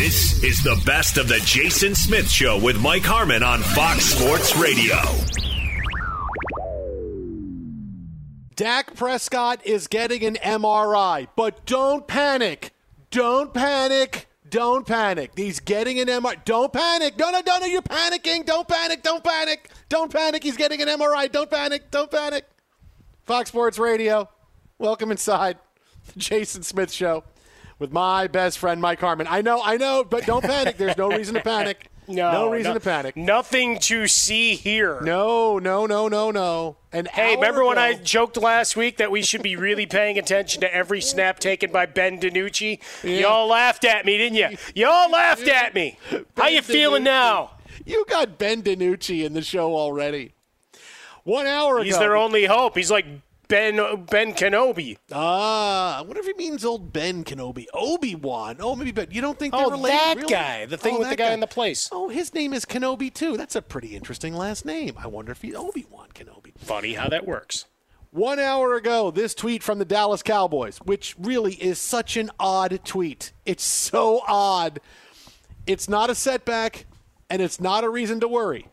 This is the best of the Jason Smith Show with Mike Harmon on Fox Sports Radio. Dak Prescott is getting an MRI, but don't panic. Don't panic. Don't panic. He's getting an MRI. Don't panic. No, no, no, no. You're panicking. Don't panic. Don't panic. Don't panic. He's getting an MRI. Don't panic. Don't panic. Fox Sports Radio. Welcome inside the Jason Smith Show with my best friend Mike Harmon. I know, I know, but don't panic. There's no reason to panic. No, no reason no- to panic. Nothing to see here. No, no, no, no, no. And Hey, remember when I joked last week that we should be really paying attention to every snap taken by Ben DiNucci? Y'all laughed at me, didn't you? Y'all laughed at me. How you feeling now? You got Ben DiNucci in the show already. One hour ago. He's their only hope. He's like Ben Ben Kenobi. Ah, what if he means old Ben Kenobi? Obi Wan. Oh, maybe Ben. You don't think they're Oh, related? that really? guy. The thing Oh, with the that guy in the place. Oh, his name is Kenobi too. That's a pretty interesting last name. I wonder if he's Obi Wan Kenobi. Funny how that works. One hour ago, this tweet from the Dallas Cowboys, which really is such an odd tweet. It's so odd. It's not a setback, and it's not a reason to worry.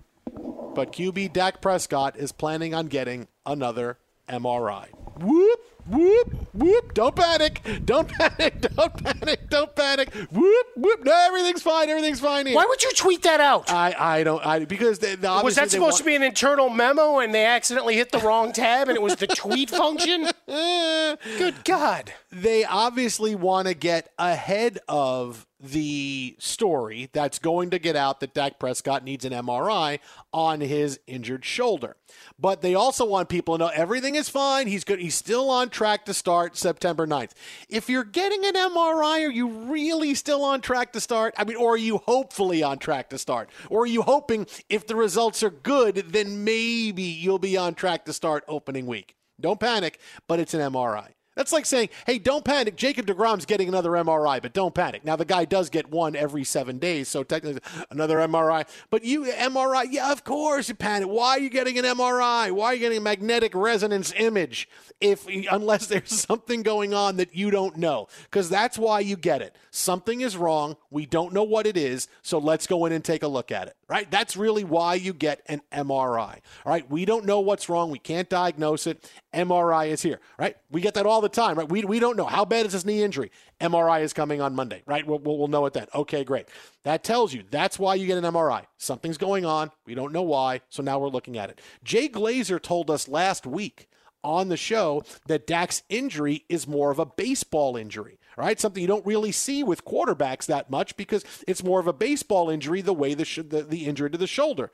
But QB Dak Prescott is planning on getting another MRI. Whoop, whoop, whoop. Don't panic. Don't panic. Don't panic. Don't panic. Whoop, whoop. No, everything's fine. Everything's fine here. Why would you tweet that out? I, I don't. I because they, Was that supposed to be an internal memo and they accidentally hit the wrong tab and it was the tweet function? Good God. They obviously want to get ahead of the story that's going to get out that Dak Prescott needs an MRI on his injured shoulder. But they also want people to know everything is fine. He's good. He's still on track to start September 9th. If you're getting an MRI, are you really still on track to start? I mean, or are you hopefully on track to start? Or are you hoping if the results are good, then maybe you'll be on track to start opening week? Don't panic, but it's an MRI. That's like saying, hey, don't panic. Jacob DeGrom's getting another MRI, but don't panic. Now, the guy does get one every seven days, so technically another MRI. But you, MRI, yeah, of course you panic. Why are you getting an MRI? Why are you getting a magnetic resonance image if unless there's something going on that you don't know? Because that's why you get it. Something is wrong. We don't know what it is, so let's go in and take a look at it, right? That's really why you get an MRI, all right? We don't know what's wrong. We can't diagnose it. MRI is here, right? We get that all the time, right? We, we don't know. How bad is this knee injury? MRI is coming on Monday, right? We'll, we'll, we'll know it then. Okay, great. That tells you that's why you get an MRI. Something's going on. We don't know why, so now we're looking at it. Jay Glazer told us last week on the show that Dak's injury is more of a baseball injury right? Something you don't really see with quarterbacks that much because it's more of a baseball injury, the way the, sh- the, the injury to the shoulder.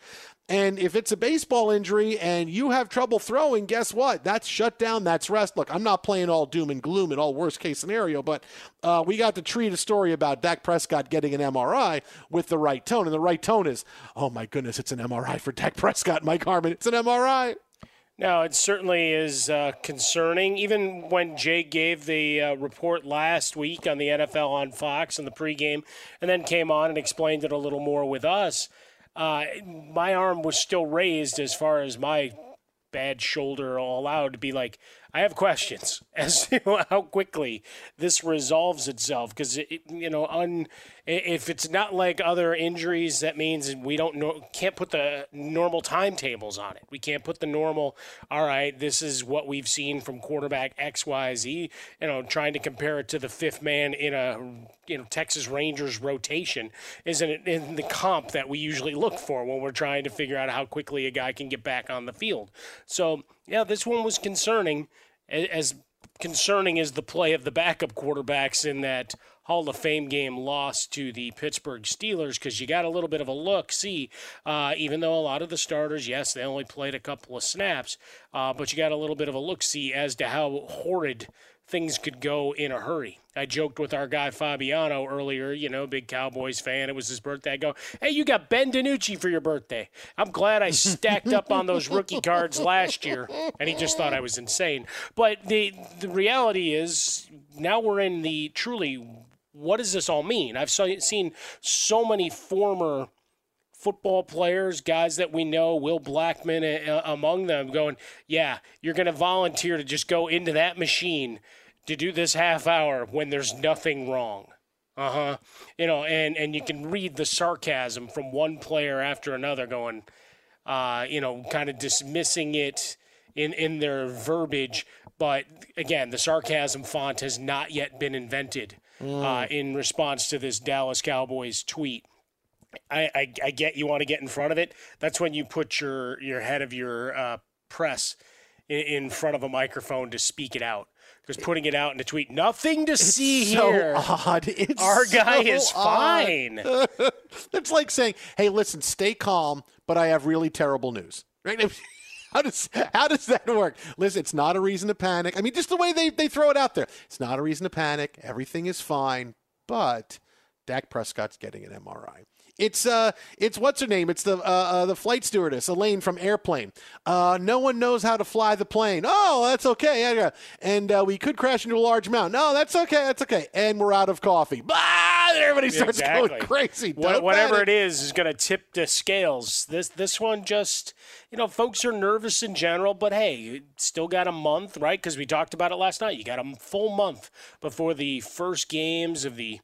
And if it's a baseball injury and you have trouble throwing, guess what? That's shut down. That's rest. Look, I'm not playing all doom and gloom and all worst case scenario, but uh, we got to treat a story about Dak Prescott getting an MRI with the right tone. And the right tone is, oh my goodness, it's an MRI for Dak Prescott, Mike Harmon. It's an MRI. No, it certainly is uh, concerning. Even when Jay gave the uh, report last week on the NFL on Fox in the pregame, and then came on and explained it a little more with us, uh, my arm was still raised as far as my bad shoulder allowed to be like, I have questions as to how quickly this resolves itself because it, you know, un, if it's not like other injuries, that means we don't know, can't put the normal timetables on it. We can't put the normal. All right, this is what we've seen from quarterback X, Y, Z. You know, trying to compare it to the fifth man in a you know Texas Rangers rotation isn't in the comp that we usually look for when we're trying to figure out how quickly a guy can get back on the field. So yeah, this one was concerning as concerning as the play of the backup quarterbacks in that Hall of Fame game loss to the Pittsburgh Steelers because you got a little bit of a look. See, uh, even though a lot of the starters, yes, they only played a couple of snaps, uh, but you got a little bit of a look see as to how horrid things could go in a hurry. I joked with our guy Fabiano earlier, you know, big Cowboys fan. It was his birthday. I go, hey, you got Ben DiNucci for your birthday. I'm glad I stacked up on those rookie cards last year. And he just thought I was insane. But the the reality is now we're in the truly what does this all mean? I've seen so many former football players, guys that we know, Will Blackmon uh, among them, going, yeah, you're going to volunteer to just go into that machine to do this half hour when there's nothing wrong. Uh huh. You know, and and you can read the sarcasm from one player after another, going, uh, you know, kind of dismissing it in in their verbiage. But again, the sarcasm font has not yet been invented mm. uh, in response to this Dallas Cowboys tweet. I, I, I, get you want to get in front of it. That's when you put your your head of your uh, press in, in, front of a microphone to speak it out. Because putting it out in a tweet, nothing to it's see so here. Odd. It's Our guy so is fine. it's like saying, "Hey, listen, stay calm, but I have really terrible news." Right? How does how does that work? Listen, it's not a reason to panic. I mean, just the way they, they throw it out there. It's not a reason to panic. Everything is fine, but Dak Prescott's getting an MRI. It's uh, it's what's her name? It's the uh, uh, the flight stewardess, Elaine from Airplane. Uh, no one knows how to fly the plane. Oh, that's okay. Yeah, yeah. And uh, we could crash into a large mountain. No, that's okay. That's okay. And we're out of coffee. Blah! Everybody starts exactly. going crazy. whatever panic. it is is going to tip the scales. This this one just you know, folks are nervous in general, but hey, you still got a month, right? Because we talked about it last night. You got a full month before the first games of the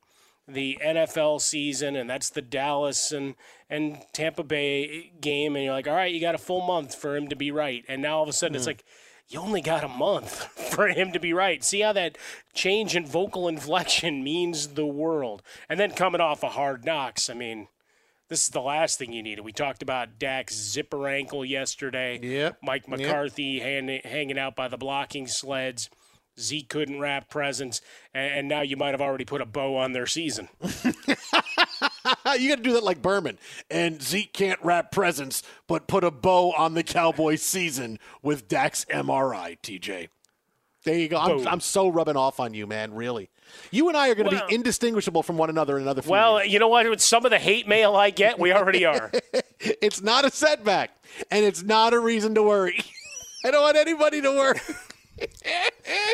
the NFL season, and that's the Dallas and and Tampa Bay game, and you're like, all right, you got a full month for him to be right, and now all of a sudden mm. it's like. You only got a month for him to be right. See how that change in vocal inflection means the world. And then coming off a of hard knocks, I mean, this is the last thing you needed. We talked about Dak's zipper ankle yesterday. Yep. Mike McCarthy yep. hand, hanging out by the blocking sleds. Zeke couldn't wrap presents, and, now you might have already put a bow on their season. you got to do that like Berman. And Zeke can't wrap presents, but put a bow on the Cowboys season with Dak's MRI, TJ. There you go. I'm, I'm, so rubbing off on you, man, really. You and I are going to well, be indistinguishable from one another in another few Well, years. you know what? With some of the hate mail I get, we already are. it's not a setback, and it's not a reason to worry. I don't want anybody to worry.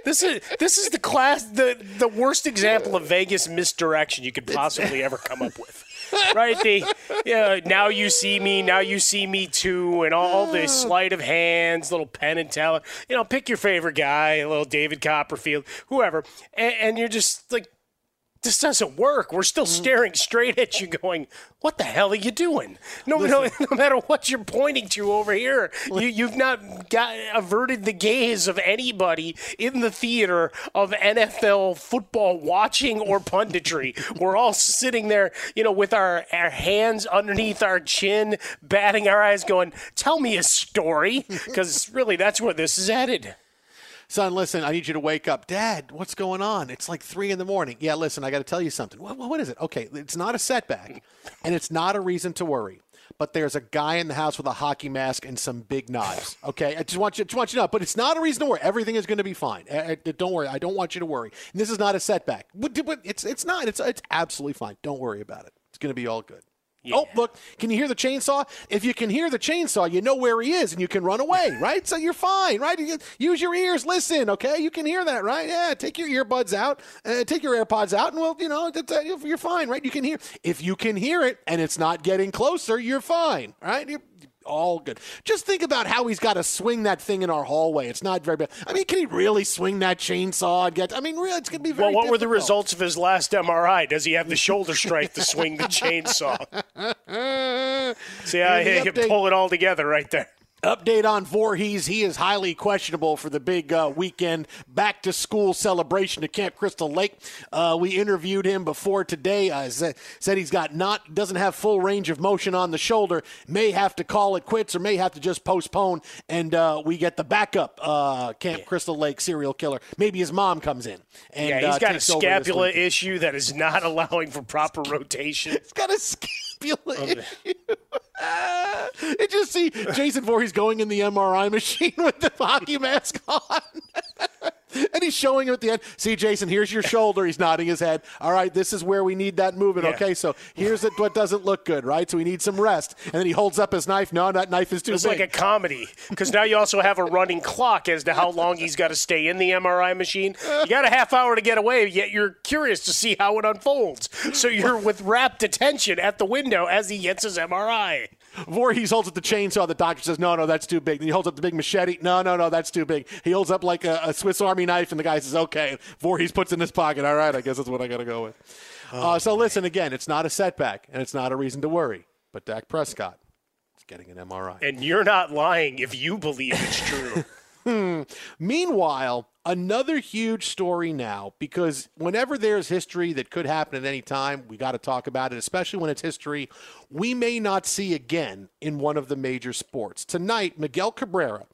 This is this is the class the the worst example of Vegas misdirection you could possibly ever come up with. right? The yeah, now you see me, now you see me too, and all the sleight of hands, little Penn and Teller. You know, pick your favorite guy, a little David Copperfield, whoever, and, and you're just like, this doesn't work. We're still mm-hmm. staring straight at you, going, "What the hell are you doing?" No, no, no matter what you're pointing to over here, you, you've not got averted the gaze of anybody in the theater of NFL football watching or punditry. We're all sitting there, you know, with our our hands underneath our chin, batting our eyes, going, "Tell me a story," because really, that's where this is headed son, listen, I need you to wake up. Dad, what's going on? It's like three in the morning. Yeah, listen, I got to tell you something. What, what is it? Okay, it's not a setback, and it's not a reason to worry. But there's a guy in the house with a hockey mask and some big knives. Okay, I just want you, just want you to know. But it's not a reason to worry. Everything is going to be fine. I, I, don't worry. I don't want you to worry. And this is not a setback. But, but it's it's not. It's it's absolutely fine. Don't worry about it. It's going to be all good. Yeah. Oh, look, can you hear the chainsaw? If you can hear the chainsaw, you know where he is and you can run away, right? So you're fine, right? You use your ears, listen, okay? You can hear that, right? Yeah, take your earbuds out, uh, take your AirPods out, and well, you know, uh, you're fine, right? You can hear. If you can hear it and it's not getting closer, you're fine, right? You're, all good. Just think about how he's got to swing that thing in our hallway. It's not very bad. I mean, can he really swing that chainsaw and get? I mean, really, it's going to be very. Well, what difficult. were the results of his last MRI? Does he have the shoulder strength to swing the chainsaw? See, how he can pull it all together right there. Update on Voorhees. He is highly questionable for the big uh, weekend back to school celebration at Camp Crystal Lake. Uh, we interviewed him before today. Uh, said, said he's got not doesn't have full range of motion on the shoulder. May have to call it quits or may have to just postpone. And uh, we get the backup uh, Camp yeah. Crystal Lake serial killer. Maybe his mom comes in. And, yeah, he's uh, got a scapula issue that is not allowing for proper rotation. he's got a scapula Did you see Jason Voorhees going in the MRI machine with the hockey mask on? and he's showing him at the end. See, Jason, here's your shoulder. He's nodding his head. All right, this is where we need that movement. Yeah. Okay, so here's what doesn't look good, right? So we need some rest. And then he holds up his knife. No, that knife is too it's big. It's like a comedy because now you also have a running clock as to how long he's got to stay in the MRI machine. You got a half hour to get away, yet you're curious to see how it unfolds. So you're with rapt attention at the window as he gets his MRI. Voorhees holds up the chainsaw. The doctor says, "No, no, that's too big." Then he holds up the big machete. No, no, no, that's too big. He holds up like a, a Swiss Army knife, and the guy says, "Okay." Voorhees puts in his pocket. All right, I guess that's what I got to go with. Oh, uh, so listen again. It's not a setback, and it's not a reason to worry. But Dak Prescott is getting an MRI, and you're not lying if you believe it's true. Hmm. Meanwhile, another huge story now because whenever there's history that could happen at any time, we got to talk about it, especially when it's history we may not see again in one of the major sports. Tonight, Miguel Cabrera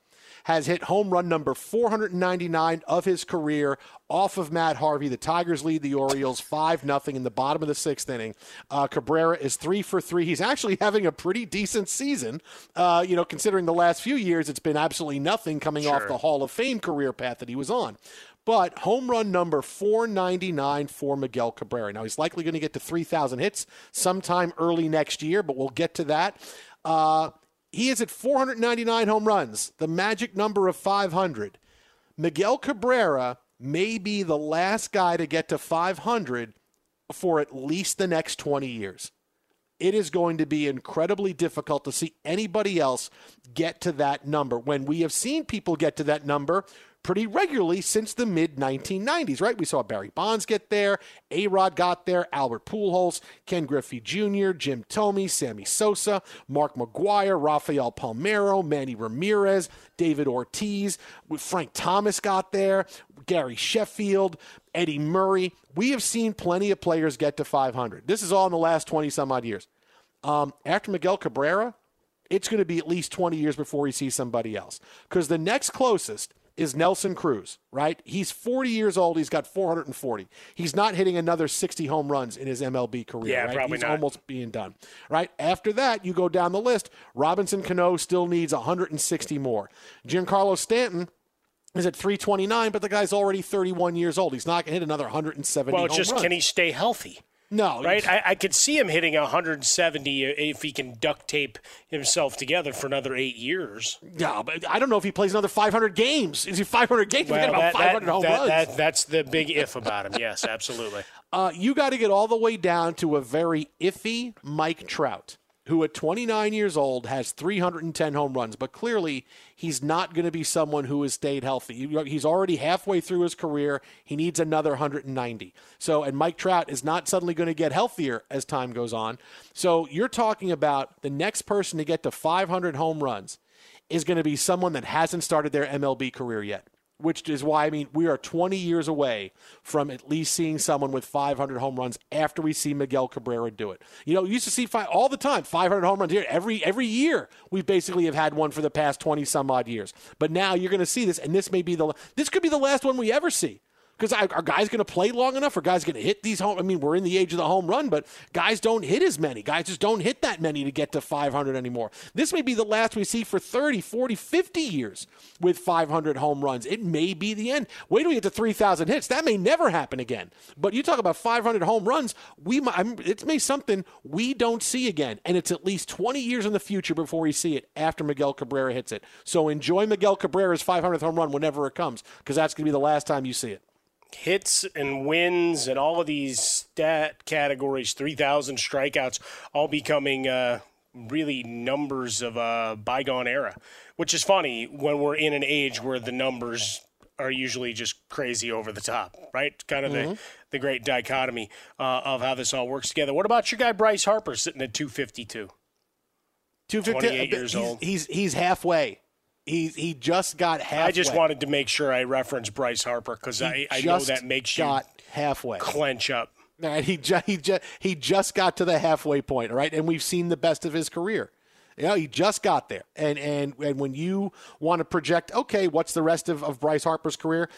has hit home run number 499 of his career off of Matt Harvey. The Tigers lead the Orioles 5 0 in the bottom of the sixth inning. Uh, Cabrera is three for three. He's actually having a pretty decent season. Uh, you know, considering the last few years, it's been absolutely nothing coming sure. off the Hall of Fame career path that he was on. But home run number 499 for Miguel Cabrera. Now, he's likely going to get to 3,000 hits sometime early next year, but we'll get to that. Uh, he is at 499 home runs, the magic number of 500. Miguel Cabrera may be the last guy to get to 500 for at least the next 20 years. It is going to be incredibly difficult to see anybody else get to that number. When we have seen people get to that number pretty regularly since the mid 1990s, right? We saw Barry Bonds get there, A Rod got there, Albert Pujols, Ken Griffey Jr., Jim Thome, Sammy Sosa, Mark McGwire, Rafael Palmeiro, Manny Ramirez, David Ortiz, Frank Thomas got there, Gary Sheffield, Eddie Murray. We have seen plenty of players get to 500. This is all in the last 20 some odd years. Um, after Miguel Cabrera, it's going to be at least 20 years before he sees somebody else. Because the next closest is Nelson Cruz, right? He's 40 years old. He's got 440. He's not hitting another 60 home runs in his MLB career. Yeah, right? probably He's not. almost being done, right? After that, you go down the list. Robinson Cano still needs 160 more. Giancarlo Stanton is at 329, but the guy's already 31 years old. He's not going to hit another 170 Well, just runs. can he stay healthy? No, Right, I, I could see him hitting 170 if he can duct tape himself together for another eight years. Yeah, but I don't know if he plays another 500 games. Is he 500 games? About that- 500 that- home that- runs. that- that's the big if about him. Yes, absolutely. Uh, you got to get all the way down to a very iffy Mike Trout, who at 29 years old has 310 home runs, but clearly he's not going to be someone who has stayed healthy. He's already halfway through his career. He needs another 190. So, and Mike Trout is not suddenly going to get healthier as time goes on. So, you're talking about the next person to get to 500 home runs is going to be someone that hasn't started their MLB career yet which is why I mean we are 20 years away from at least seeing someone with 500 home runs after we see Miguel Cabrera do it. You know, used to see five, all the time 500 home runs here every every year. We basically have had one for the past 20 some odd years. But now you're going to see this, and this may be the this could be the last one we ever see. Because are guys going to play long enough? Are guys going to hit these home? I mean, we're in the age of the home run, but guys don't hit as many. Guys just don't hit that many to get to 500 anymore. This may be the last we see for 30, 40, 50 years with 500 home runs. It may be the end. Wait till we get to 3,000 hits. That may never happen again. But you talk about 500 home runs, we mi- I'm- it may something we don't see again, and it's at least 20 years in the future before we see it after Miguel Cabrera hits it. So enjoy Miguel Cabrera's 500th home run whenever it comes, because that's going to be the last time you see it. Hits and wins and all of these stat categories, 3,000 strikeouts, all becoming uh, really numbers of a bygone era, which is funny when we're in an age where the numbers are usually just crazy over the top, right? Kind of the, the great dichotomy uh, of how this all works together. What about your guy Bryce Harper sitting at 252? 250 28 years he's, old. He's he's halfway. He he just got halfway. I just wanted to make sure I reference Bryce Harper because I, I know that makes you halfway. clench up. Right, he just, he just he just got to the halfway point, all right, and we've seen the best of his career. You know, he just got there, and and and when you want to project, okay, what's the rest of, of Bryce Harper's career?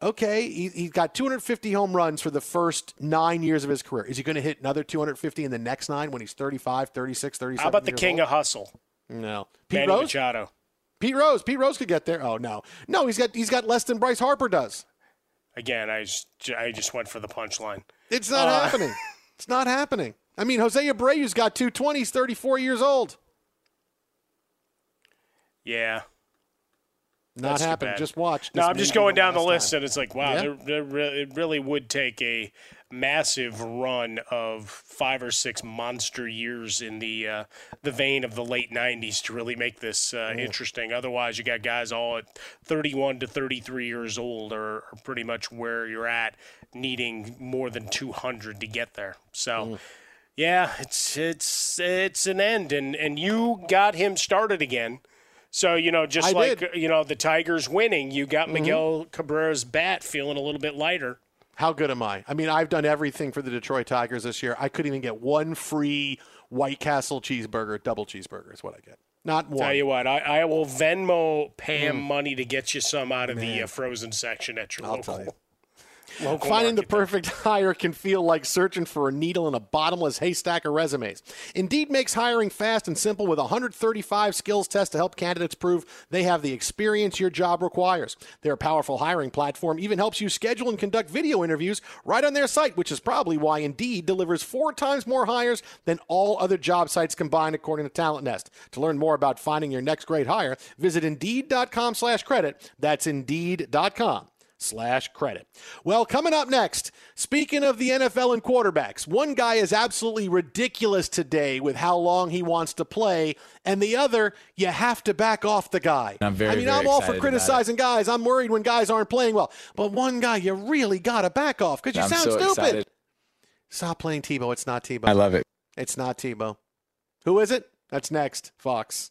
Okay, he, he's got 250 home runs for the first nine years of his career. Is he going to hit another 250 in the next nine when he's 35, 36, 37? How about the king old? of hustle, No, Pete Manny Rose. Machado? Pete Rose. Pete Rose could get there. Oh no, no, he's got he's got less than Bryce Harper does. Again, I just, I just went for the punchline. It's not Uh, happening. It's not happening. I mean, Jose Abreu's got two twenties, thirty four years old. Yeah. Not happening. Just watch. No, I'm just going down the list, time. and it's like, wow, Yeah. there, there it really would take a massive run of five or six monster years in the uh, the vein of the late '90s to really make this uh, interesting. Otherwise, you got guys all at 31 to 33 years old, are, are pretty much where you're at, needing more than 200 to get there. So. Yeah, it's it's it's an end, and and you got him started again. So you know, just I like did. you know the Tigers winning, you got Miguel Cabrera's bat feeling a little bit lighter. How good am I? I mean, I've done everything for the Detroit Tigers this year. I couldn't even get one free White Castle cheeseburger, double cheeseburger is what I get. Not one. Tell you what, I, I will Venmo Pam money to get you some out of the uh, frozen section at your I'll local. you. Local Finding the market perfect hire can feel like searching for a needle in a bottomless haystack of resumes. Indeed makes hiring fast and simple with 135 skills tests to help candidates prove they have the experience your job requires. Their powerful hiring platform even helps you schedule and conduct video interviews right on their site, which is probably why Indeed delivers four times more hires than all other job sites combined, according to Talent Nest. To learn more about finding your next great hire, visit Indeed.com slash credit. That's Indeed.com slash credit. Well, coming up next, speaking of the NFL and quarterbacks, one guy is absolutely ridiculous today with how long he wants to play, and the other, you have to back off the guy. I'm very, I mean, very I'm all for criticizing guys. I'm worried when guys aren't playing well. But one guy, you really got to back off because you I'm sound so stupid. excited. Stop playing Tebow. It's not Tebow. I love it. It's not Tebow. Who is it? That's next. Fox.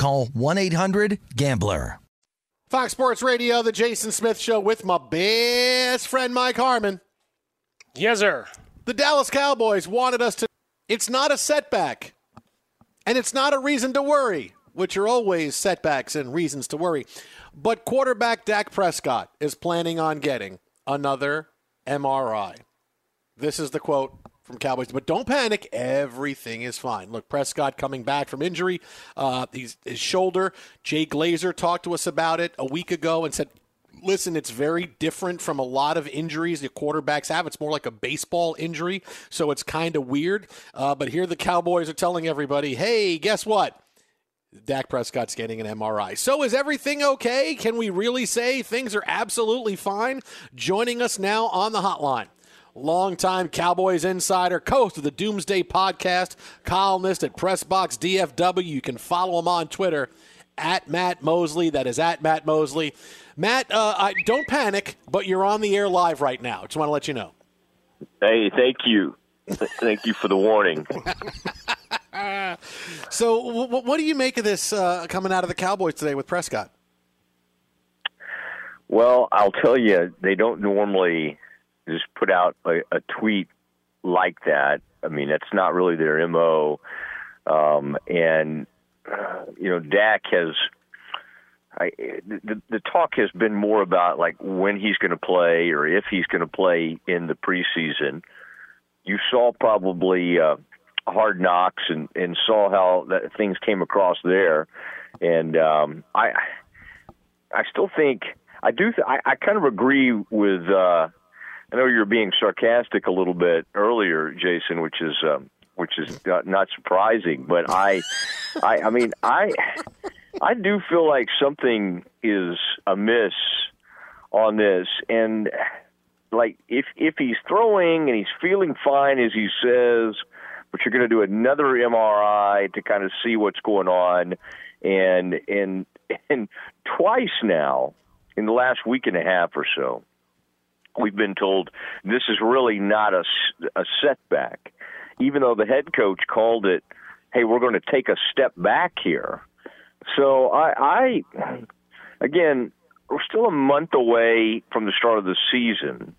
call 1-800-GAMBLER. Fox Sports Radio, the Jason Smith Show with my best friend Mike Harmon. Yes, sir. The Dallas Cowboys wanted us to. It's not a setback, and it's not a reason to worry, which are always setbacks and reasons to worry. But quarterback Dak Prescott is planning on getting another MRI. This is the quote from Cowboys. But don't panic. Everything is fine. Look, Prescott coming back from injury. Uh, his shoulder. Jay Glazer talked to us about it a week ago and said, listen, it's very different from a lot of injuries the quarterbacks have. It's more like a baseball injury, so it's kind of weird. Uh, but here the Cowboys are telling everybody, hey, guess what? Dak Prescott's getting an MRI. So is everything okay? Can we really say things are absolutely fine? Joining us now on the hotline longtime Cowboys insider, host of the Doomsday Podcast, columnist at Pressbox DFW. You can follow him on Twitter at Matt Mosley. That is at Matt Mosley. Matt, uh, I, don't panic, but you're on the air live right now. Just want to let you know. Hey, thank you. thank you for the warning. so, w- what do you make of this uh, coming out of the Cowboys today with Prescott? Well, I'll tell you, they don't normally just put out a, a tweet like that. I mean, that's not really their mo. Um, and uh, you know, Dak has. I, the, the talk has been more about like when he's going to play or if he's going to play in the preseason. You saw probably uh, Hard Knocks and and saw how that things came across there, and um, I I still think I do th- I, I kind of agree with. Uh, I know you're being sarcastic a little bit earlier, Jason, which is um, which is not, not surprising. But I, I, I mean, I, I do feel like something is amiss on this, and like if if he's throwing and he's feeling fine as he says, but you're going to do another MRI to kind of see what's going on, and and and twice now in the last week and a half or so, we've been told this is really not a, a setback, even though the head coach called it, hey, we're going to take a step back here. So I, I again, we're still a month away from the start of the season,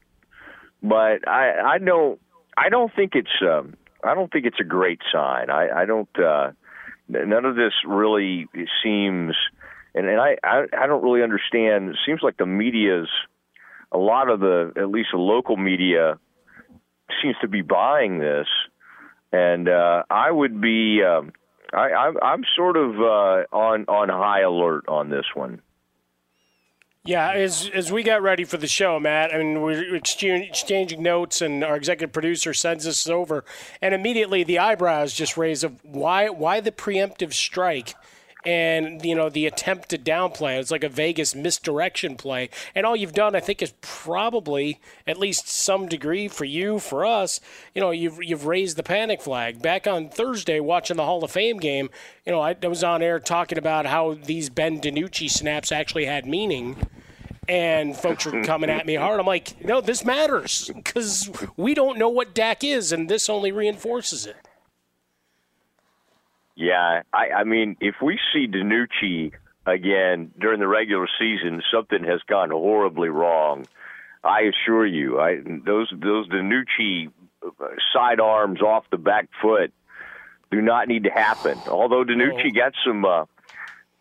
but I, I don't, I don't think it's, um, I don't think it's a great sign. I, I don't, uh, none of this really seems, and, and I, I, I don't really understand. It seems like the media's, a lot of the, at least the local media, seems to be buying this, and uh, I would be. Um, I, I'm, I'm sort of uh, on on high alert on this one. Yeah, as as we got ready for the show, Matt, I mean, we're exchanging notes, and our executive producer sends us over, and immediately the eyebrows just raise of why why the preemptive strike and you know the attempt to downplay it's like a Vegas misdirection play and all you've done I think is probably at least some degree for you for us you know you've you've raised the panic flag back on Thursday watching the Hall of Fame game you know I, I was on air talking about how these Ben DiNucci snaps actually had meaning and folks were coming at me hard. I'm like, no, this matters because we don't know what Dak is, and this only reinforces it. Yeah, I, I mean, if we see DiNucci again during the regular season, something has gone horribly wrong. I assure you, I those those DiNucci sidearms off the back foot do not need to happen. Although DiNucci got some, uh,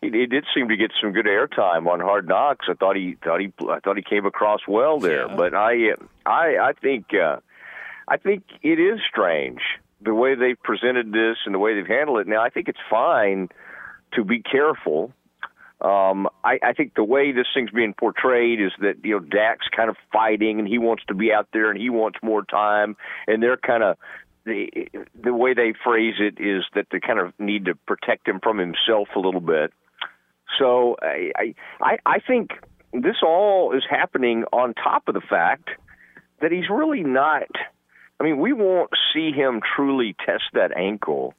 he, he did seem to get some good airtime on Hard Knocks. I thought he thought he I thought he came across well there. Yeah. But I I I think uh, I think it is strange the way they've presented this and the way they've handled it. Now, I think it's fine to be careful. Um, I, I think the way this thing's being portrayed is that you know Dak's kind of fighting and he wants to be out there and he wants more time, and they're kind of the the way they phrase it is that they kind of need to protect him from himself a little bit. So I I I think this all is happening on top of the fact that he's really not I mean, we won't see him truly test that ankle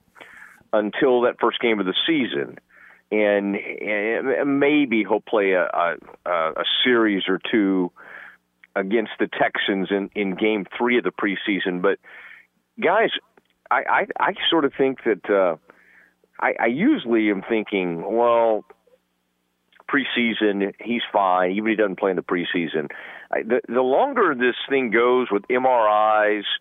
until that first game of the season. And, and maybe he'll play a, a, a series or two against the Texans in, in game three of the preseason. But, guys, I, I, I sort of think that uh, I, I usually am thinking, well, preseason, he's fine, even if he doesn't play in the preseason. I, the, the longer this thing goes with MRIs –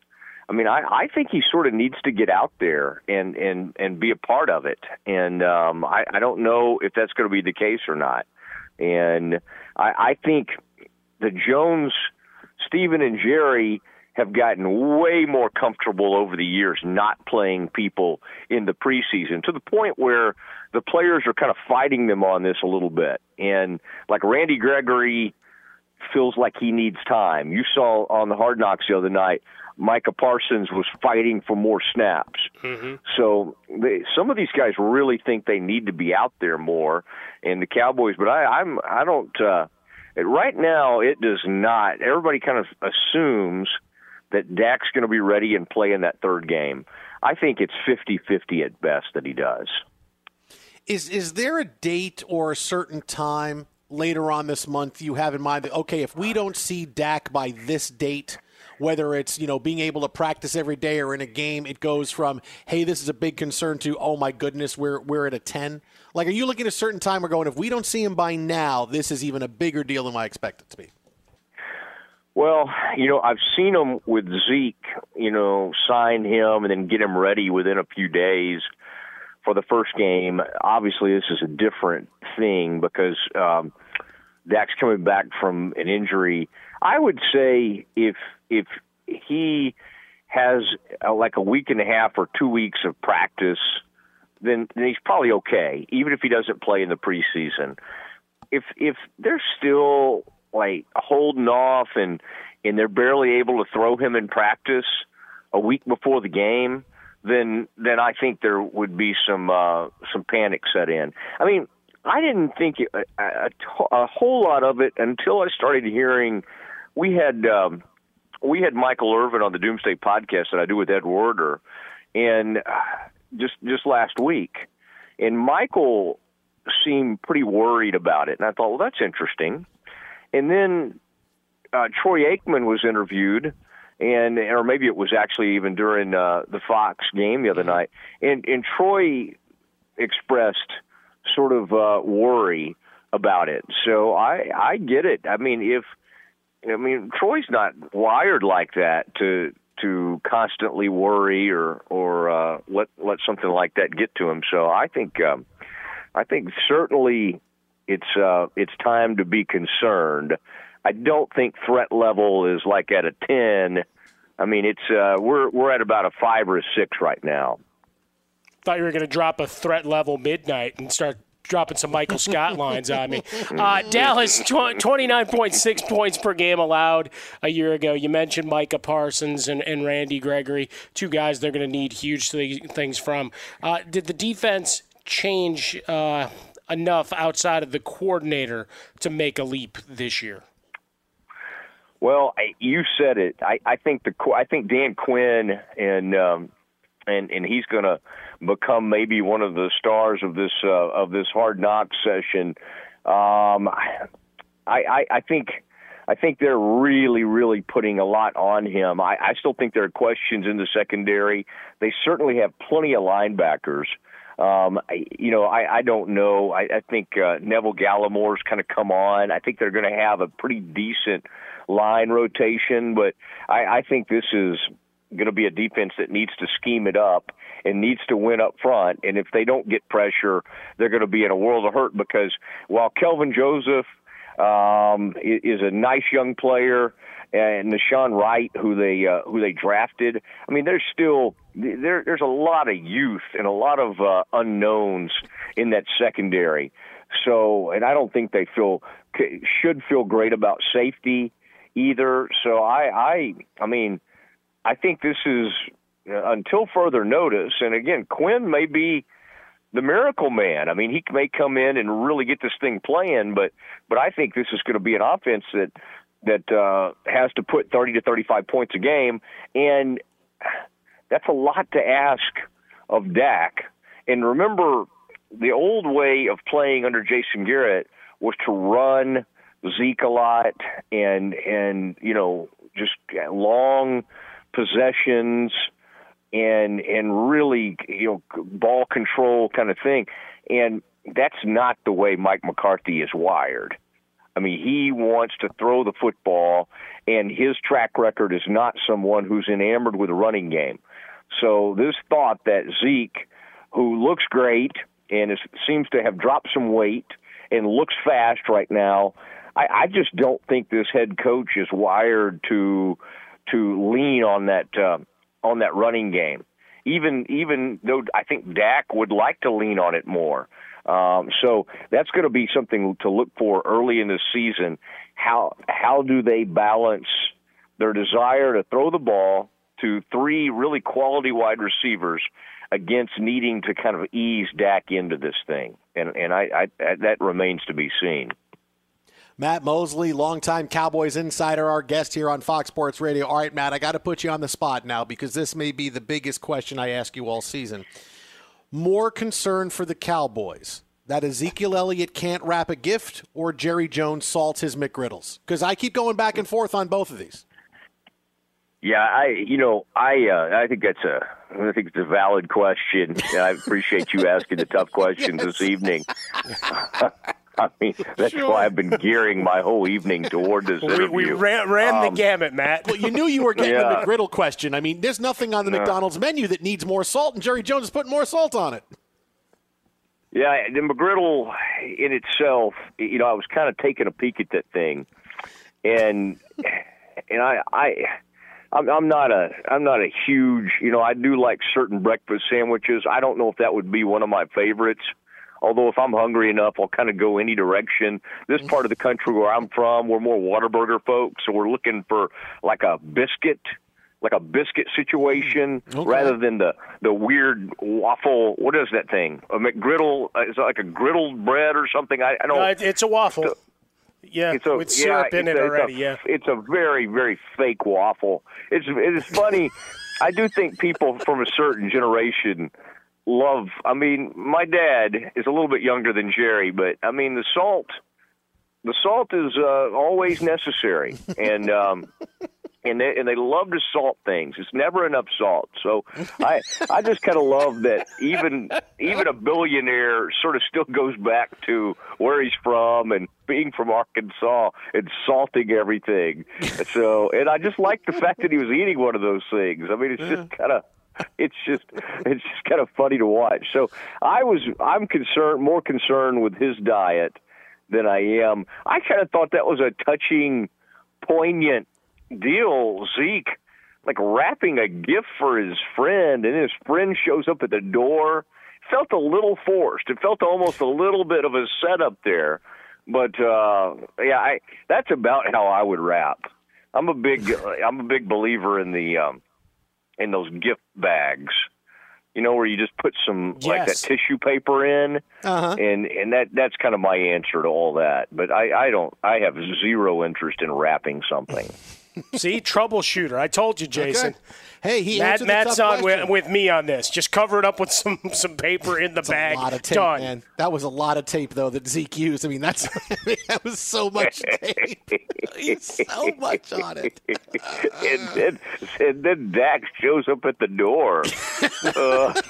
I mean, I, I think he sort of needs to get out there and and and be a part of it. And um, I, I don't know if that's going to be the case or not. And I, I think the Jones, Stephen, and Jerry have gotten way more comfortable over the years not playing people in the preseason to the point where the players are kind of fighting them on this a little bit. And like Randy Gregory feels like he needs time. You saw on the Hard Knocks the other night Micah Parsons was fighting for more snaps. Mm-hmm. So they, some of these guys really think they need to be out there more, in the Cowboys. But I, I'm I don't. Uh, right now, it does not. Everybody kind of assumes that Dak's going to be ready and play in that third game. I think it's 50-50 at best that he does. Is is there a date or a certain time later on this month you have in mind that okay, if we don't see Dak by this date – whether it's you know being able to practice every day or in a game, it goes from hey, this is a big concern to oh my goodness, we're we're at a ten. Like, are you looking at a certain time? We're going if we don't see him by now, this is even a bigger deal than I expect it to be. Well, you know, I've seen him with Zeke, you know, sign him and then get him ready within a few days for the first game. Obviously, this is a different thing because um, Dak's coming back from an injury. I would say if if he has uh, like a week and a half or two weeks of practice, then, then he's probably okay, even if he doesn't play in the preseason. If if they're still like holding off and and they're barely able to throw him in practice a week before the game, then then I think there would be some uh, some panic set in. I mean, I didn't think a, a, a whole lot of it until I started hearing. We had um, we had Michael Irvin on the Doomsday podcast that I do with Ed Werder, and uh, just just last week, and Michael seemed pretty worried about it, and I thought, well, that's interesting. And then uh, Troy Aikman was interviewed, and or maybe it was actually even during uh, the Fox game the other night, and and Troy expressed sort of uh, worry about it. So I I get it. I mean, if I mean Troy's not wired like that to to constantly worry or or uh, let let something like that get to him. So I think um, I think certainly it's uh, it's time to be concerned. I don't think threat level is like at a ten. I mean, it's uh, we're we're at about a five or a six right now. Thought you were going to drop a threat level midnight and start dropping some Michael Scott lines on me. Uh, Dallas, tw- 29.6 points per game allowed a year ago. You mentioned Micah Parsons and, and Randy Gregory, two guys they're going to need huge th- things from. Uh, did the defense change uh, enough outside of the coordinator to make a leap this year? Well, I, you said it. I, I think the I think Dan Quinn and um, and and he's going to become maybe one of the stars of this uh, of this hard knock session. Um, I, I I think I think they're really really putting a lot on him. I, I still think there are questions in the secondary. They certainly have plenty of linebackers. Um, I, you know, I, I don't know. I, I think uh, Neville Gallimore's kind of come on. I think they're going to have a pretty decent line rotation, but I, I think this is going to be a defense that needs to scheme it up and needs to win up front. And if they don't get pressure, they're going to be in a world of hurt because while Kelvin Joseph um, is a nice young player, and Nahshon Wright, who they uh, who they drafted. I mean, there's still there, there's a lot of youth and a lot of uh, unknowns in that secondary. So, and I don't think they feel should feel great about safety either. So, I I I mean, I think this is uh, until further notice. And again, Quinn may be the miracle man. I mean, he may come in and really get this thing playing, but but I think this is going to be an offense that that uh, has to put 30 to 35 points a game, and that's a lot to ask of Dak. And remember, the old way of playing under Jason Garrett was to run Zeke a lot and and you know just long possessions and and really you know ball control kind of thing and that's not the way Mike McCarthy is wired. I mean, he wants to throw the football, and his track record is not someone who's enamored with a running game. So this thought that Zeke, who looks great and is, seems to have dropped some weight and looks fast right now, I, I just don't think this head coach is wired to to lean on that uh, on that running game. Even even though I think Dak would like to lean on it more. Um, so that's going to be something to look for early in the season. How how do they balance their desire to throw the ball to three really quality wide receivers against needing to kind of ease Dak into this thing? And and I, I that remains to be seen. Matt Mosley, longtime Cowboys insider, our guest here on Fox Sports Radio. All right, Matt, I got to put you on the spot now because this may be the biggest question I ask you all season more concern for the Cowboys that Ezekiel Elliott can't wrap a gift or Jerry Jones salts his McGriddles? Because I keep going back and forth on both of these. Yeah, I you know I uh, I think that's a I think it's a valid question. I appreciate you asking the tough questions yes. this evening. I mean, that's sure. why I've been gearing my whole evening toward this we, interview. We ran, ran um, the gamut, Matt. Well, you knew you were getting yeah. the McGriddle question. I mean, there's nothing on the McDonald's menu that needs more salt, and Jerry Jones is putting more salt on it. Yeah, the McGriddle in itself, you know, I was kind of taking a peek at that thing, and and I, I I'm, I'm not a I'm not a huge you know I do like certain breakfast sandwiches. I don't know if that would be one of my favorites. Although if I'm hungry enough, I'll kind of go any direction. This part of the country where I'm from, we're more Whataburger folks, so we're looking for like a biscuit, like a biscuit situation, Mm, rather than the the weird waffle. What is that thing? A McGriddle? Uh, is it like a griddled bread or something? I, I don't. No, it's a waffle. Yeah, It's a, with syrup yeah, in it's it a- already. It's a, yeah. it's a very, very fake waffle. It's it's funny. I do think people from a certain generation love. I mean, my dad is a little bit younger than Jerry, but I mean the salt. The salt is uh, always necessary, and um, and they and they love to salt things. It's never enough salt. So I I just kind of love that even even a billionaire sort of still goes back to where he's from and being from Arkansas and salting everything. So and I just like the fact that he was eating one of those things. I mean, it's just kind of it's just it's just kind of funny to watch. So I was I'm concerned more concerned with his diet than I am. I kind of thought that was a touching, poignant deal, Zeke. Like wrapping a gift for his friend, and his friend shows up at the door. Felt a little forced. It felt almost a little bit of a setup there. But uh yeah, I that's about how I would wrap. I'm a big I'm a big believer in the um in those gift bags. You know where you just put some like that tissue paper in Uh-huh. and and that that's kind of my answer to all that. But I I don't I have zero interest in wrapping something. See, troubleshooter. I told you, Jason. Hey, he Matt, answered Matt's on with, with me on this. Just cover it up with some some paper in the That's bag. a lot of tape, Done. man. That was a lot of tape, though, that Zeke used. I mean, that's that was so much tape. He's so much on it. and then and then Dax shows up at the door. Uh,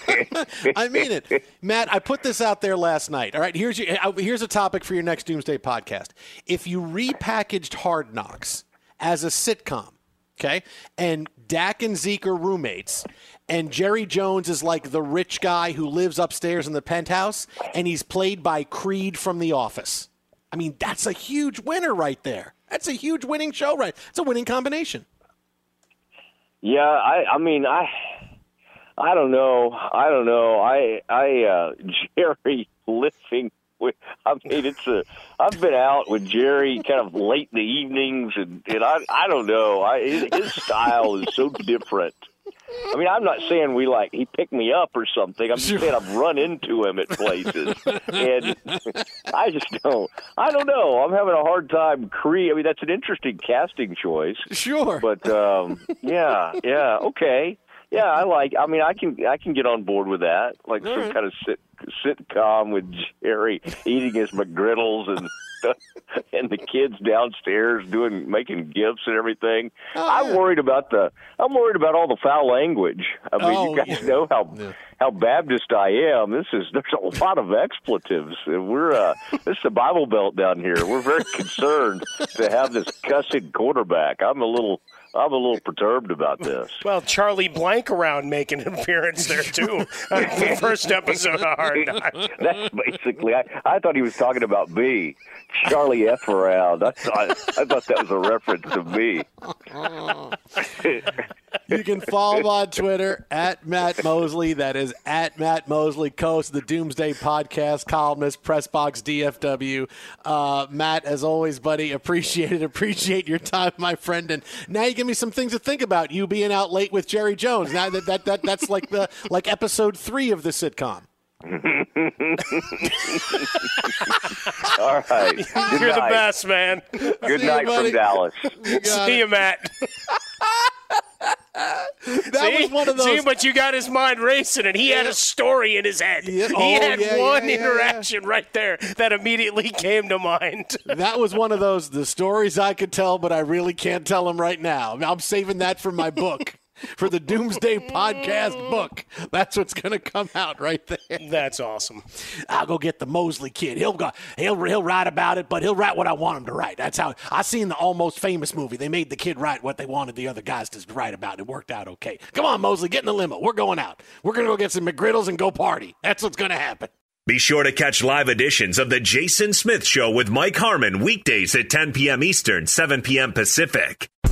I mean it, Matt. I put this out there last night. All right, here's your uh, here's a topic for your next Doomsday podcast. If you repackaged Hard Knocks as a sitcom, okay, and Dak and Zeke are roommates, and Jerry Jones is like the rich guy who lives upstairs in the penthouse, and he's played by Creed from The Office. I mean, that's a huge winner right there. That's a huge winning show, right? It's a winning combination. Yeah, I I mean I I don't know. I don't know. I I uh Jerry living with I mean it's a I've been out with Jerry kind of late in the evenings and and I I don't know. I his, his style is so different. I mean, I'm not saying we like he picked me up or something. I'm just saying I've run into him at places, and I just don't. I don't know. I'm having a hard time. Cre- I mean, that's an interesting casting choice. Sure, but um, yeah, yeah, okay, yeah. I like. I mean, I can I can get on board with that. Like some right. kind of sit, sitcom with Jerry eating his McGriddles and. and the kids downstairs doing making gifts and everything. Oh, I'm worried about the I'm worried about all the foul language. I mean, Oh, you guys know how how Baptist I am. This is there's a lot of expletives. And We're uh, this is the Bible Belt down here. We're very concerned to have this cussing quarterback. I'm a little I'm a little perturbed about this. Well, Charlie Blank around making an appearance there too. the first episode of Hard Knocks. That's basically. I, I thought he was talking about me, Charlie F. around. I thought I thought that was a reference to me. You can follow him on Twitter at Matt Mosley. That is at Matt Mosley, host of the Doomsday Podcast, columnist, Pressbox DFW. Uh, Matt, as always, buddy, appreciate it. Appreciate your time, my friend. And now you give me some things to think about. You being out late with Jerry Jones. Now that, that, that that's like the like episode three of the sitcom. All right. Good You're the best, man. Good night from Dallas. See you, Matt. That see? was one of those- See, but you got his mind racing, and he had a story in his head. He Oh, had yeah, one yeah, yeah, interaction right there that immediately came to mind. That was one of those the stories I could tell, but I really can't tell them right now. I'm saving that for my book, for the Doomsday Podcast book. That's what's going to come out right there. That's awesome. I'll go get the Mosley kid. He'll go. He'll he'll write about it, but he'll write what I want him to write. That's how I seen the Almost Famous movie. They made the kid write what they wanted the other guys to write about. It worked out okay. Come on, Mosley, get in the limo. We're going out. We're gonna go get some McGriddles and go party. That's what's gonna happen. Be sure to catch live editions of The Jason Smith Show with Mike Harmon weekdays at 10 p.m. Eastern, 7 p.m. Pacific.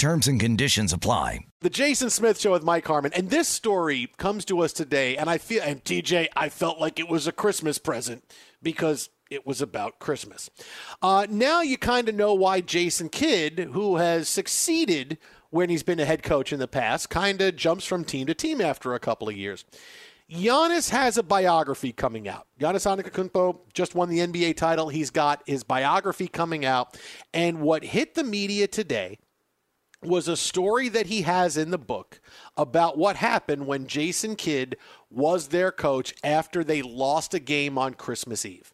Terms and conditions apply. The Jason Smith Show with Mike Harmon, and this story comes to us today, and I feel, and TJ, I felt like it was a Christmas present because it was about Christmas. Uh, now you kind of know why Jason Kidd, who has succeeded when he's been a head coach in the past, kind of jumps from team to team after a couple of years. Giannis has a biography coming out. Giannis Antetokounmpo just won the NBA title. He's got his biography coming out, and what hit the media today was a story that he has in the book about what happened when Jason Kidd was their coach after they lost a game on Christmas Eve.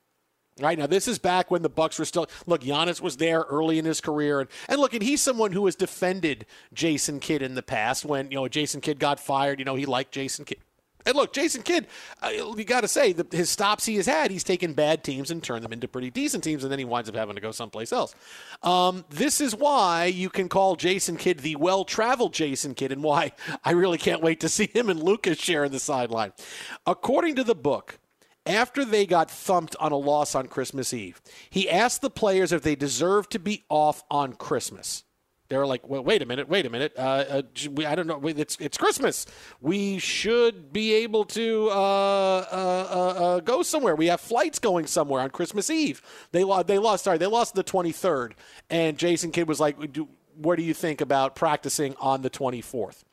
Right now, this is back when the Bucks were still. Look, Giannis was there early in his career, and, and look, and he's someone who has defended Jason Kidd in the past. When you know Jason Kidd got fired, you know he liked Jason Kidd And look, Jason Kidd, uh, you got to say, the, his stops he has had, he's taken bad teams and turned them into pretty decent teams, and then he winds up having to go someplace else. Um, this is why you can call Jason Kidd the well traveled Jason Kidd, and why I really can't wait to see him and Lucas sharing the sideline. According to the book, after they got thumped on a loss on Christmas Eve, he asked the players if they deserved to be off on Christmas. They were like, "Well, wait a minute, wait a minute. Uh, uh, we, I don't know. It's it's Christmas. We should be able to uh, uh, uh, uh go somewhere. We have flights going somewhere on Christmas Eve. They lost. They lost. Sorry, they lost the twenty third. And Jason Kidd was like, "What do you think about practicing on the twenty fourth?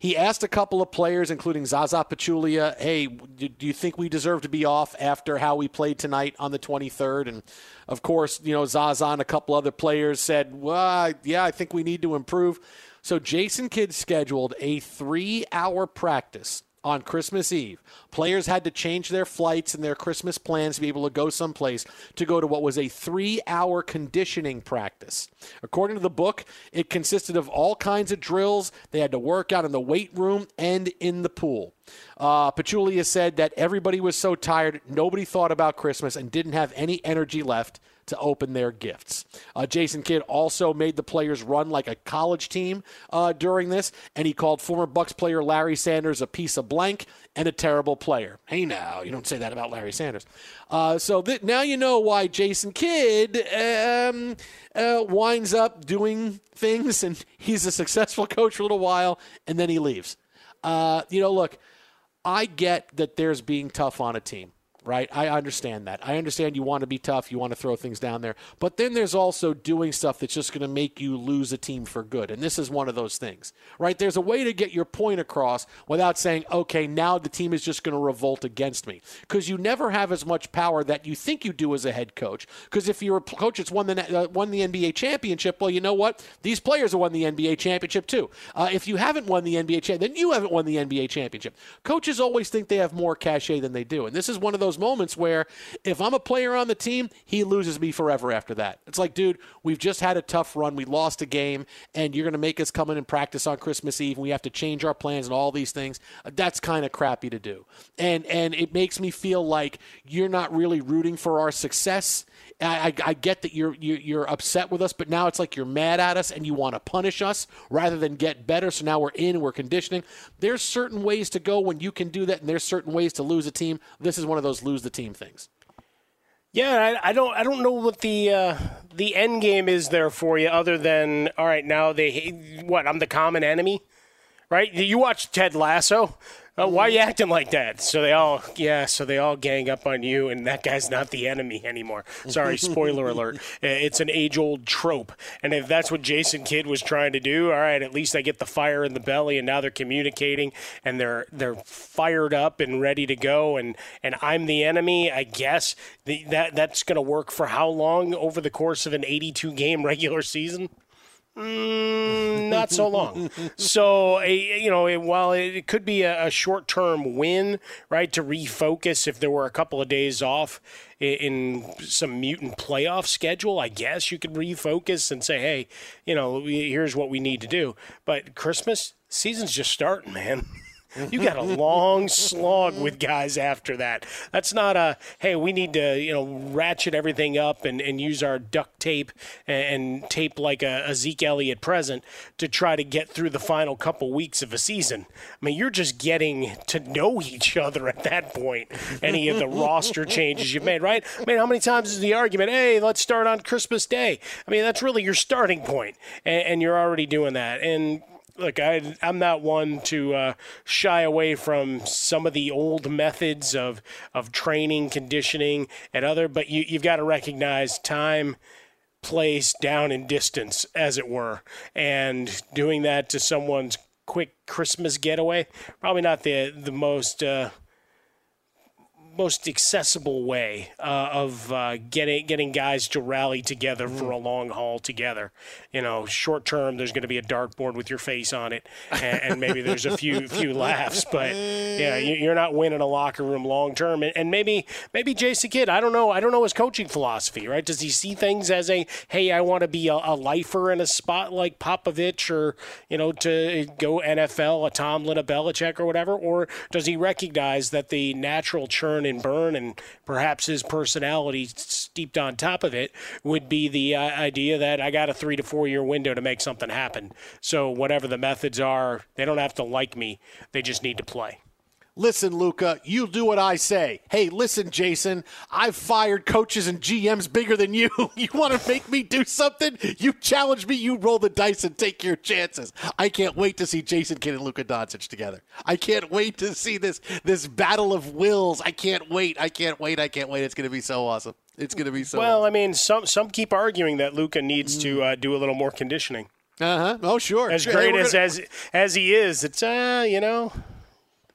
He asked a couple of players, including Zaza Pachulia, hey, do you think we deserve to be off after how we played tonight on the 23rd? And of course, you know, Zaza and a couple other players said, well, yeah, I think we need to improve. So Jason Kidd scheduled a three hour practice on Christmas Eve. Players had to change their flights and their Christmas plans to be able to go someplace to go to what was a three hour conditioning practice. According to the book, it consisted of all kinds of drills. They had to work out in the weight room and in the pool. Uh, Pachulia said that everybody was so tired, nobody thought about Christmas and didn't have any energy left to open their gifts. Uh, Jason Kidd also made the players run like a college team uh, during this, and he called former Bucks player Larry Sanders a piece of blank and a terrible player. Hey, now you don't say that about Larry Sanders. Uh, so th- now you know why Jason Kidd um, uh, winds up doing things, and he's a successful coach for a little while, and then he leaves. Uh, you know, look, I get that there's being tough on a team right? I understand that. I understand you want to be tough, you want to throw things down there. But then there's also doing stuff that's just going to make you lose a team for good. And this is one of those things, right? There's a way to get your point across without saying, okay, now the team is just going to revolt against me. Because you never have as much power that you think you do as a head coach. Because if you're a coach that's won the, uh, won the NBA championship, well, you know what? These players have won the NBA championship too. Uh, if you haven't won the NBA championship, then you haven't won the NBA championship. Coaches always think they have more cachet than they do. And this is one of those moments where if I'm a player on the team, he loses me forever after that. It's like, dude, we've just had a tough run. We lost a game, and you're going to make us come in and practice on Christmas Eve, and we have to change our plans and all these things. That's kind of crappy to do. And and it makes me feel like you're not really rooting for our success. I, I, get that you're, you're you're upset with us, but now it's like you're mad at us and you want to punish us rather than get better. So now we're in we're conditioning. There's certain ways to go when you can do that, and there's certain ways to lose a team. This is one of those lose the team things. Yeah, I, I, don't I don't know what the uh, the end game is there for you, other than all right now they what I'm the common enemy, right? You watch Ted Lasso. Uh, why are you acting like that? So they all, yeah, so they all gang up on you, and that guy's not the enemy anymore. Sorry, spoiler alert. It's an age old trope. And if that's what Jason Kidd was trying to do, all right, at least I get the fire in the belly, and now they're communicating, and they're they're fired up and ready to go, and and I'm the enemy. I guess the, that that's going to work for how long over the course of an 82 game regular season? Mm, not so long. so, a, you know, while it could be a, a short term win, right, to refocus if there were a couple of days off in, in some mutant playoff schedule, I guess you could refocus and say, hey, you know, here's what we need to do. But Christmas season's just starting, man. You got a long slog with guys after that. That's not a hey, we need to you know ratchet everything up and, and use our duct tape and, tape like a, a Zeke Elliott present to try to get through the final couple weeks of a season. I mean, you're just getting to know each other at that point. Any of the roster changes you've made, right? I mean, how many times is the argument? Hey, let's start on Christmas Day. I mean, that's really your starting point, and, and you're already doing that, and look, I, am not one to uh, shy away from some of the old methods of of training, conditioning, and other, but you, you've got to recognize time, place, down, and distance, as it were, and doing that to someone's quick Christmas getaway probably not the the most. Uh, most accessible way uh, of uh, getting getting guys to rally together for a long haul together. You know, short term, there's going to be a dartboard with your face on it, and, and maybe there's a few few laughs, but yeah, you- you're not winning a locker room long term. And, and maybe maybe Jason Kidd, I don't know, I don't know his coaching philosophy, right? Does he see things as a hey, I want to be a, a lifer in a spot like Popovich, or you know, to go NFL, a Tomlin, a Belichick, or whatever, or does he recognize that the natural churn and burn, and perhaps his personality steeped on top of it, would be the uh, idea that I got a three to four year window to make something happen. So whatever the methods are, they don't have to like me; they just need to play. Listen, Luka, you do what I say. Hey, listen, Jason, I've fired coaches and GMs bigger than you. You want to make me do something? You challenge me, you roll the dice and take your chances. I can't wait to see Jason Kidd and Luka Doncic together. I can't wait to see this this battle of wills. I can't wait. I can't wait. I can't wait. It's going to be so awesome. It's going to be so well, I mean, some some keep arguing that Luka needs to uh, do a little more conditioning. Uh huh. Oh, sure. As Sure. great Hey, as, gonna- as as he is, it's uh, you know,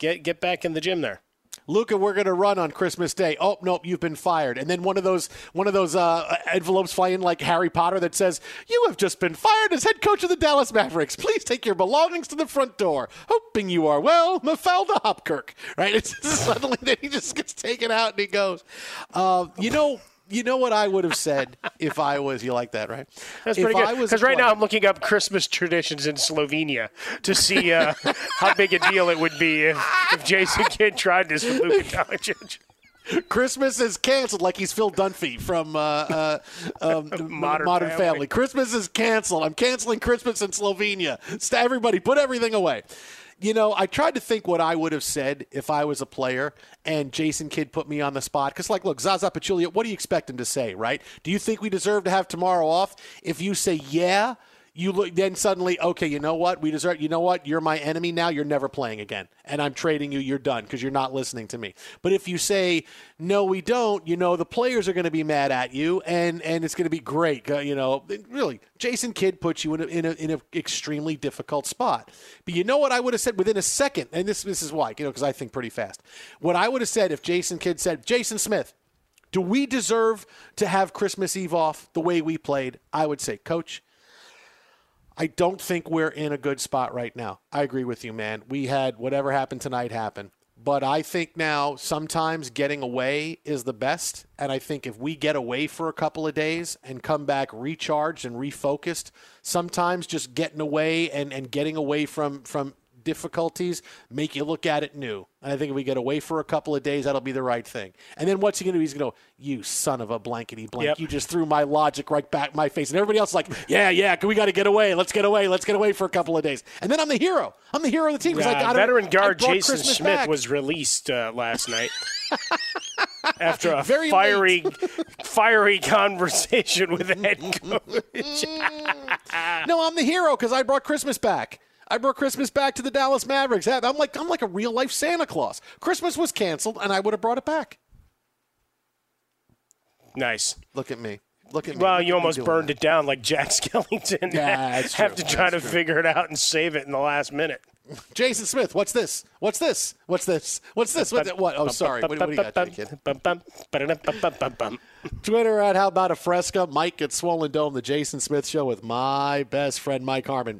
get get back in the gym there. Luka, we're going to run on Christmas Day. Oh nope, you've been fired. And then one of those one of those uh, envelopes fly in like Harry Potter that says, "You have just been fired as head coach of the Dallas Mavericks. Please take your belongings to the front door. Hoping you are well, Mafalda Hopkirk." Right? It's suddenly then he just gets taken out and he goes. Uh, you know. You know what I would have said if I was you like that, right? That's if pretty good. Because right now I'm looking up Christmas traditions in Slovenia to see uh, how big a deal it would be if, if Jason Kidd tried this with Luka Doncic. Christmas is canceled, like he's Phil Dunphy from uh, uh, um, Modern Modern, Family. Family. Christmas is canceled. I'm canceling Christmas in Slovenia. Everybody, put everything away. You know, I tried to think what I would have said if I was a player and Jason Kidd put me on the spot. Because, like, look, Zaza Pachulia, what do you expect him to say, right? Do you think we deserve to have tomorrow off? If you say, yeah, you look then suddenly okay you know what? We deserve you know what? You're my enemy now. You're never playing again. And i'm trading you. You're done because you're not listening to me. But if you say no we don't you know the players are going to be mad at you and and it's going to be great you know really jason kidd puts you in a, in a in an extremely difficult spot. But you know what i would have said within a second and this this is why you know because i think pretty fast. What i would have said if jason kidd said jason smith do we deserve to have christmas eve off the way we played? I would say coach I don't think we're in a good spot right now. I agree with you, man. We had whatever happened tonight happen. But I think now sometimes getting away is the best. And I think if we get away for a couple of days and come back recharged and refocused, sometimes just getting away and, and getting away from, from difficulties make you look at it new. And I think if we get away for a couple of days, that'll be the right thing. And then what's he going to do? He's going to go, You son of a blankety blank. Yep. You just threw my logic right back in my face. And everybody else is like, Yeah, yeah, we got to get away. Let's get away. Let's get away for a couple of days. And then I'm the hero. I'm the hero of the team. 'cause I got veteran guard Jason Christmas Smith back. was released uh, last night after a Very fiery, fiery conversation with the head coach. no, I'm the hero because I brought Christmas back. I brought Christmas back to the Dallas Mavericks. I'm like I'm like a real life Santa Claus. Christmas was canceled, and I would have brought it back. nice. Look at me. Look at me. Well, Look you almost burned that. it down like Jack Skellington. Yeah, have true. to try That's to true. figure it out and save it in the last minute. Jason Smith, what's this? What's this? What's this? What's this? What's What? what? Oh, sorry. What, what do you got, kid? Twitter at How About a Fresca. Mike at Swollen Dome, the Jason Smith Show with my best friend Mike Harmon.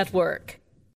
Network.